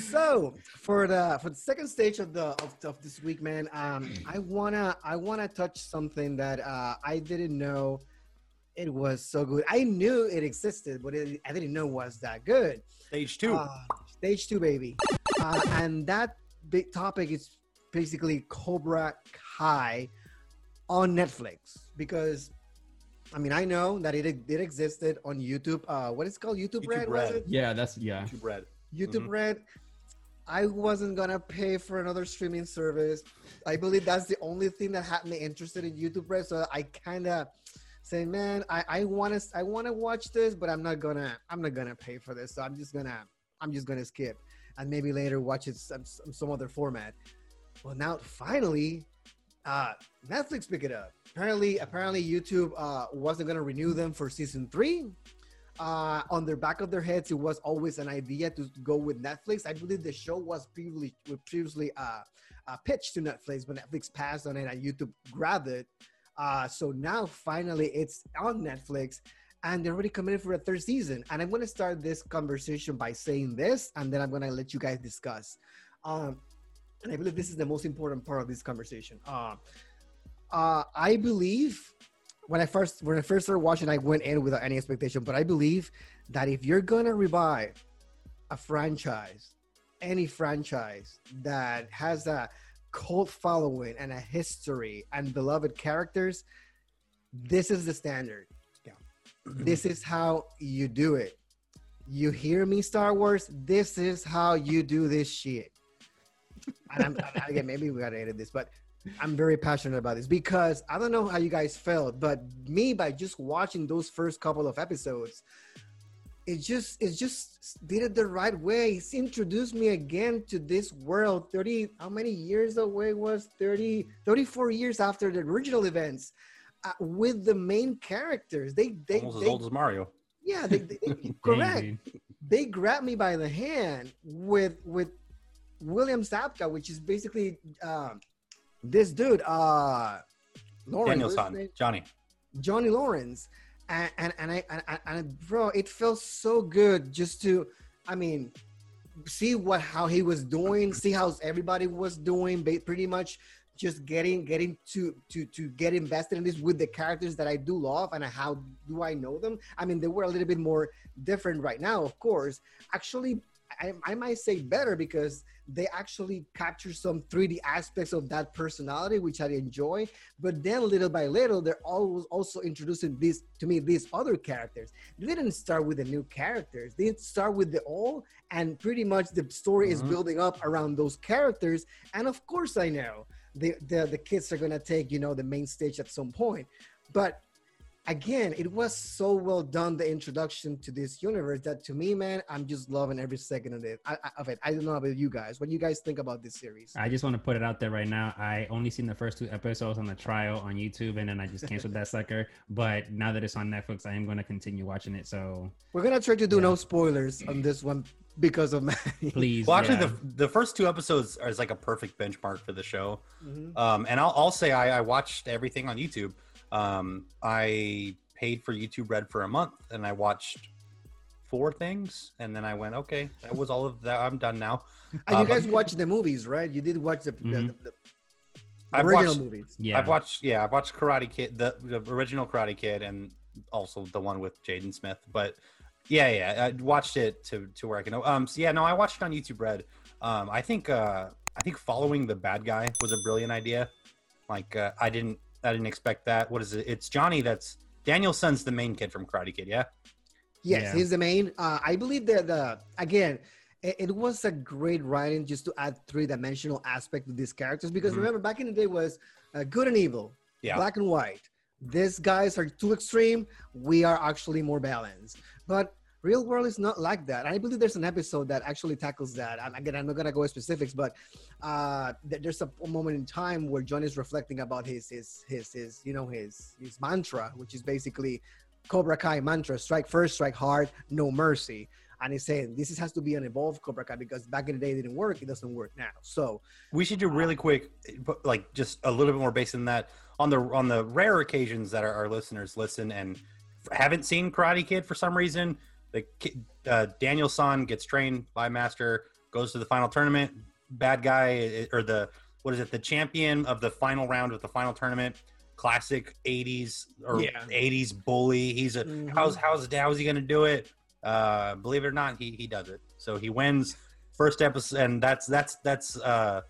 so for the for the second stage of the of, of this week, man, um, I wanna I wanna touch something that uh, I didn't know it was so good. I knew it existed, but it, I didn't know it was that good. Stage two. Uh, stage two, baby. Uh, and that big topic is basically Cobra Kai on Netflix because I mean I know that it it existed on YouTube. Uh, what is it called? YouTube, YouTube Red, was Red. it? Yeah, that's yeah. YouTube Red. YouTube Mhm. Red. I wasn't gonna pay for another streaming service. I believe that's the only thing that had me interested in YouTube Red. So I kind of say, man, I I want to I want to watch this, but I'm not gonna I'm not gonna pay for this. So I'm just gonna I'm just gonna skip and maybe later watch it some some, other format. Well, now finally, uh, Netflix pick it up. Apparently, apparently YouTube uh, wasn't gonna renew them for season three uh, on their back of their heads, it was always an idea to go with Netflix. I believe the show was previously previously uh, uh, pitched to Netflix, but Netflix passed on it and YouTube grabbed it. Uh, so now finally it's on Netflix, and they're already committed for a third season. And I'm going to start this conversation by saying this, and then I'm going to let you guys discuss. Um, and I believe this is the most important part of this conversation. Uh, uh, I believe when I first when I first started watching, I went in without any expectation. But I believe that if you're gonna revive a franchise, any franchise that has a cult following and a history and beloved characters, this is the standard. Yeah. This is how you do it. You hear me, Star Wars? This is how you do this shit. And I'm again, maybe we gotta edit this, but I'm very passionate about this because I don't know how you guys felt, but me by just watching those first couple of episodes, it just it just did it the right way. It's introduced me again to this world 30 how many years away was 30 34 years after the original events uh, with the main characters. They they, Almost as old as Mario. yeah, they, they- correct they grabbed me by the hand with with William Zabka, which is basically um, this dude, uh, Lawrence, Daniel what's his San, name? Johnny. Johnny Lawrence, and and and I and, and, and bro, it felt so good just to, I mean, see what how he was doing, see how everybody was doing, pretty much just getting getting to to to get invested in this with the characters that I do love and how do I know them? I mean, they were a little bit more different right now, of course. Actually, I, I might say better because they actually capture some 3D aspects of that personality, which I enjoy. But then little by little, they're always also introducing these to me these other characters. They didn't start with the new characters. They start with the old, and pretty much the story is Mhm. building up around those characters. And of course, I know the the, the kids are gonna take you know the main stage at some point, but again, it was so well done the introduction to this universe that to me, man, I'm just loving every second of it. I, I, of it. I don't know about you guys. What do you guys think about this series? I just want to put it out there right now. I only seen the first two episodes on the trial on YouTube, and then I just canceled that sucker. But now that it's on Netflix, I am going to continue watching it. So We're gonna try to do Yeah. no spoilers on this one because of Manny. please, Well, actually, yeah. the the first two episodes are is like a perfect benchmark for the show. Mhm. Um, and I'll, I'll say I, I watched everything on YouTube. Um, I paid for YouTube Red for a month, and I watched four things, and then I went, okay, that was all of that. I'm done now. And Uh, you but- guys watched the movies, right? You did watch the, the, Mhm. the, the I've original watched- movies. yeah, I've watched, yeah, I've watched Karate Kid, the, the original Karate Kid, and also the one with Jaden Smith. But yeah, yeah, I watched it to to where I can know. Um, so yeah, no, I watched it on YouTube Red. Um, I think uh, I think following the bad guy was a brilliant idea. Like uh, I didn't I didn't expect that. What is it? It's Johnny. That's Danielson's the main kid from Karate Kid. Yeah. Yes, Yeah. he's the main. Uh, I believe that the again, it, it was a great writing just to add three dimensional aspect to these characters because Mhm. remember back in the day was uh, good and evil, Yeah. black and white. These guys are too extreme. We are actually more balanced, but real world is not like that. I believe there's an episode that actually tackles that. And again, I'm not gonna go into specifics, but uh, there's a moment in time where John is reflecting about his his his his you know his his mantra, which is basically Cobra Kai mantra: strike first, strike hard, no mercy. And he's saying this has to be an evolved Cobra Kai because back in the day it didn't work. It doesn't work now. So We should do really quick, like just a little bit more based on that. On the on the rare occasions that our, our listeners listen and haven't seen Karate Kid for some reason, the uh, Daniel San gets trained by Master goes to the final tournament. Bad guy eh, or the what is it? The champion of the final round of the final tournament. Classic '80s or Yeah. '80s bully. He's a Mhm. how's how's how's he gonna do it? Uh, believe it or not, he he does it. So he wins first episode, and that's that's that's uh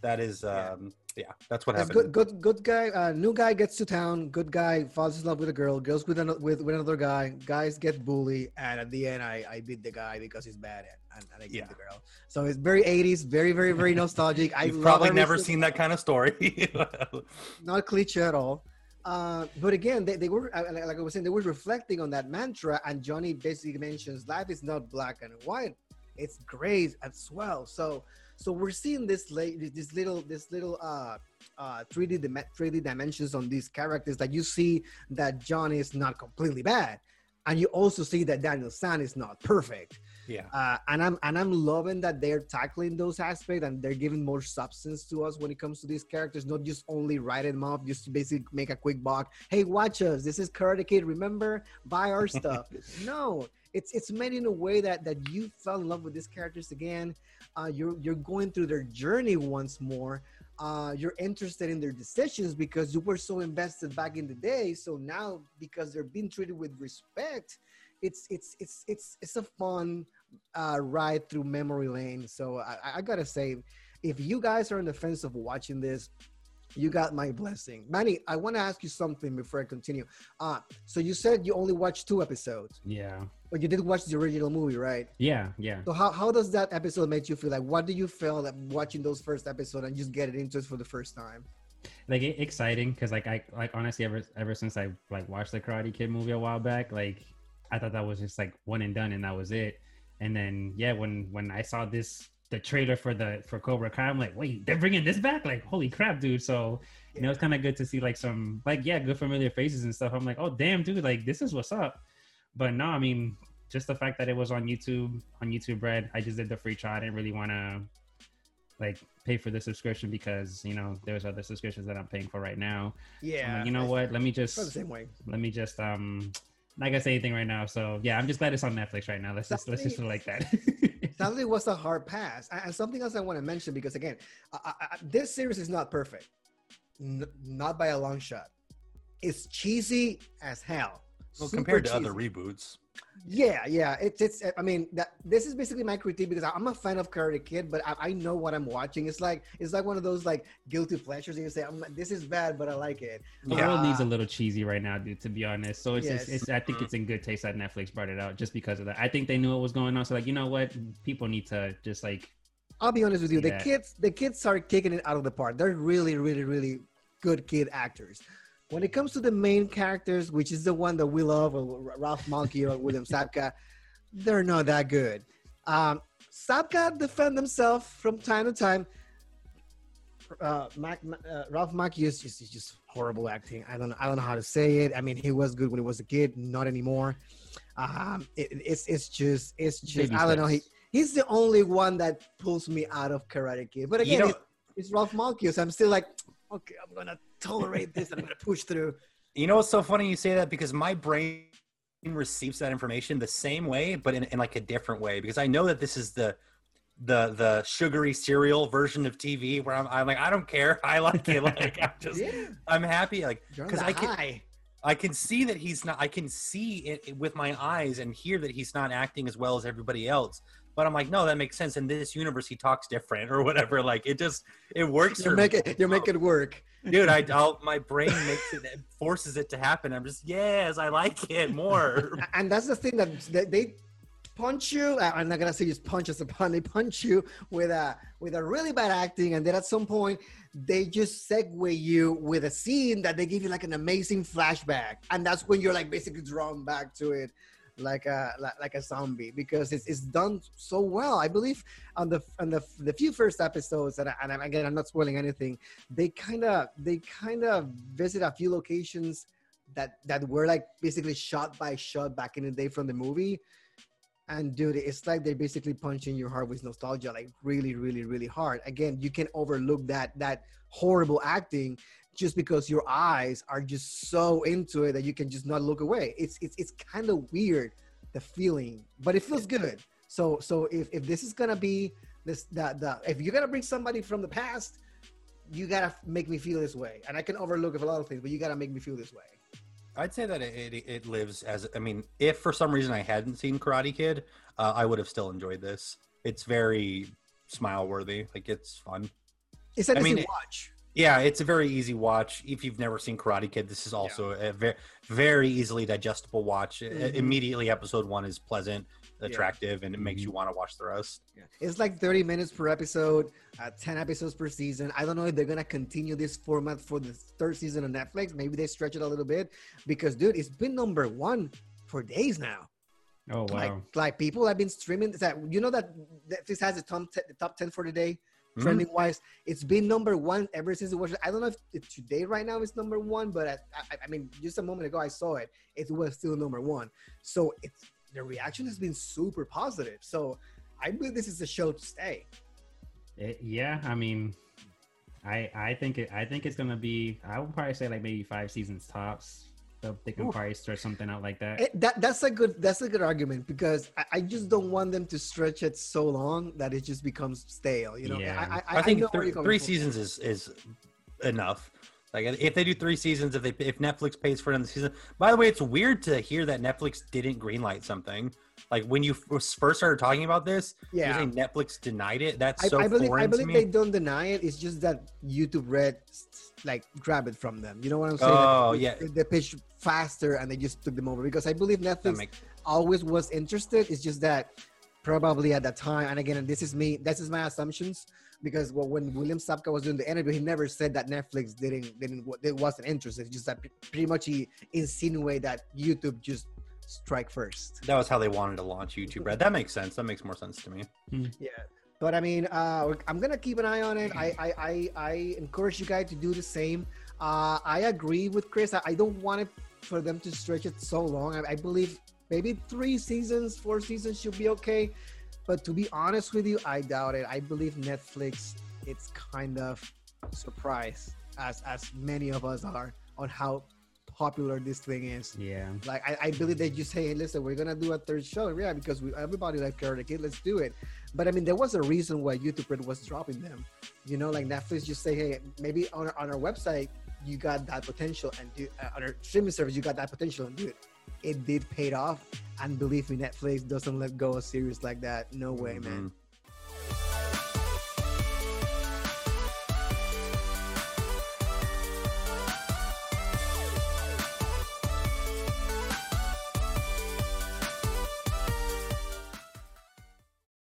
that is um yeah, that's what That's happened. good, good, good guy. Uh, new guy gets to town. Good guy falls in love with a girl. Girls with another with, with another guy. Guys get bullied, and at the end, I, I beat the guy because he's bad at, and, and I beat Yeah. the girl. So it's very 80s, very, very, very nostalgic. I probably never seen that kind of story. not a cliche at all. Uh, but again, they, they were uh, like like I was saying, they were reflecting on that mantra, and Johnny basically mentions life is not black and white; it's gray as well. So, so we're seeing this this little, this little uh, uh, 3D dim- 3D dimensions on these characters that you see that John is not completely bad, and you also see that Daniel San is not perfect yeah. uh, and I'm and I'm loving that they're tackling those aspects and they're giving more substance to us when it comes to these characters, not just only writing them off just to basically make a quick buck. Hey, watch us! This is Karate Kid. Remember, buy our stuff. no, it's it's made in a way that that you fell in love with these characters again. Uh, you're you're going through their journey once more. Uh, you're interested in their decisions because you were so invested back in the day. So now, because they're being treated with respect, it's it's it's it's it's a fun uh, ride through memory lane. So I, I- gotta say, if you guys are on the fence of watching this, you got my blessing. Manny, I want to ask you something before I continue. Uh, so you said you only watched two episodes, Yeah. but you did watch the original movie, right? Yeah. Yeah. So how, how does that episode make you feel? Like, what do you feel like watching those first episode and just get it into it for the first time? like exciting because like I like honestly ever ever since I like watched the Karate Kid movie a while back, like I thought that was just like one and done and that was it. And then yeah, when when I saw this the trailer for the for Cobra Kai, I'm like, wait, they're bringing this back? Like, holy crap, dude! So you know, it's kind of good to see like some like yeah, good familiar faces and stuff. I'm like, oh damn, dude, like this is what's up. But no, I mean, just the fact that it was on YouTube on YouTube Red, I just did the free trial. I didn't really want to like pay for the subscription because you know there's other subscriptions that I'm paying for right now. So like, you know what? Let me just the same way. let me just um not gonna say anything right now. So yeah, I'm just glad it's on Netflix right now. Let's just let's just like that. Sadly, was a hard pass. And something else I want to mention because again, I, I- this series is not perfect, N- not by a long shot. It's cheesy as hell. Well, Super compared to other reboots. Yeah, yeah. It's it's. I mean, that this is basically my critique because I'm a fan of Karate Kid, but I, I know what I'm watching. It's like it's like one of those like guilty pleasures. And you say, I'm, "This is bad, but I like it." The Yeah. world needs a uh, little cheesy right now, dude. To be honest, so it's, Yes. it's, it's I think it's in good taste that Netflix brought it out just because of that. I think they knew what was going on, so like you know what, people need to just like I'll be honest with you. The Yeah. kids, the kids are kicking it out of the park. They're really, really, really good kid actors. When it comes to the main characters, which is the one that we love, or Ralph Macchio or William Zabka, they're not that good. Um, Zabka defend himself from time to time. Uh, Mac, uh, Ralph Macchio is just, is just horrible acting. I don't know. I don't know how to say it. I mean, he was good when he was a kid, not anymore. Um, it, it's it's just it's just Baby I don't know. He, he's the only one that pulls me out of Karate Kid. But again, it's, it's Ralph Macchio's. I'm still like, okay, I'm gonna tolerate this. and I'm gonna push through. You know what's so funny you say that because my brain receives that information the same way, but in, in like a different way. Because I know that this is the the the sugary cereal version of TV where I'm, I'm like I don't care I like it like I'm just Yeah, I'm happy like because I can high. I can see that he's not I can see it with my eyes and hear that he's not acting as well as everybody else. But I'm like, no, that makes sense. In this universe, he talks different or whatever. Like it just it works You're making you're making it work. dude I, I'll, my brain makes it it forces it to happen i'm just yes i like it more and that's the thing that they, they punch you. uh, I'm not gonna say just punch us upon. They punch you with a with a really bad acting, and then at some point they just segue you with a scene that they give you like an amazing flashback, and that's when you're like basically drawn back to it. Like a like, a zombie because it's, it's done so well. I believe on the on the the few first episodes, and, I, and again I'm not spoiling anything. They kind of they kind of visit a few locations that that were like basically shot by shot back in the day from the movie and dude it's like they're basically punching your heart with nostalgia like really really really hard again you can overlook that that horrible acting just because your eyes are just so into it that you can just not look away it's it's, it's kind of weird the feeling but it feels good So so if, if this is gonna be this that the if you're gonna bring somebody from the past, you gotta make me feel this way. And I can overlook a lot of things, but you gotta make me feel this way. I'd say that it, it, it lives as I mean, if for some reason I hadn't seen Karate Kid, uh, I would have still enjoyed this. It's very smile worthy, like it's fun. It's an I easy mean, it- watch. Yeah, it's a very easy watch. If you've never seen Karate Kid, this is also a very, very easily digestible watch. I- Mhm. Immediately, episode one is pleasant, Yeah. attractive, and it makes you want to watch the rest. Yeah. It's like 30 minutes per episode, uh, 10 episodes per season. I don't know if they're gonna continue this format for the third season of Netflix. Maybe they stretch it a little bit because, dude, it's been number one for days now. Oh wow. Like, like people have been streaming Is that. You know that Netflix has the top 10, the top 10 for the day, Mm-hmm. Trending wise. It's been number one ever since it was. I don't know if today right now it's number one, but I, I, I mean, just a moment ago I saw it. It was still number one. So it's the reaction has been super positive. So I believe this is a show to stay. It, yeah, I mean, I I think it I think it's gonna be. I would probably say like maybe five seasons tops. They'll, they can Oof. probably stretch something out like that. It, that that's a good that's a good argument because I, I just don't want them to stretch it so long that it just becomes stale. You know, Yeah. I, I, I think know where three, three from. seasons is is enough. Like if they do three seasons, if they if Netflix pays for another season. By the way, it's weird to hear that Netflix didn't greenlight something. Like when you first started talking about this, Yeah, Netflix denied it. That's I, so I believe I believe they don't deny it. It's just that YouTube Red like grab it from them. You know what I'm saying? Oh, Like, yeah. they, they pitched faster and they just took them over because I believe Netflix makes- always was interested. It's just that probably at that time, and again, this is me. This is my assumptions because well, when William Zabka was doing the interview, he never said that Netflix didn't didn't it wasn't interested. It's just that pretty much he insinuated that YouTube just strike first. that was how they wanted to launch YouTube. Red. That makes sense. That makes more sense to me. Yeah. But I mean, uh, I'm gonna keep an eye on it. I I, I, I encourage you guys to do the same. Uh, I agree with Chris. I, I don't want it for them to stretch it so long. I, I believe maybe three seasons, four seasons should be okay. But to be honest with you, I doubt it. I believe Netflix. It's kind of surprised, as as many of us are, on how popular this thing is. Yeah. Like I, I believe they just say, hey, listen, we're gonna do a third show, yeah, because we everybody like Karate Kid, let's do it. But I mean, there was a reason why YouTube Red was dropping them. You know, like Netflix just say, hey, maybe on our, on our website you got that potential, and do, uh, on our streaming service you got that potential, and do it. It did pay off, and believe me, Netflix doesn't let go of series like that. No way, man. Mhm.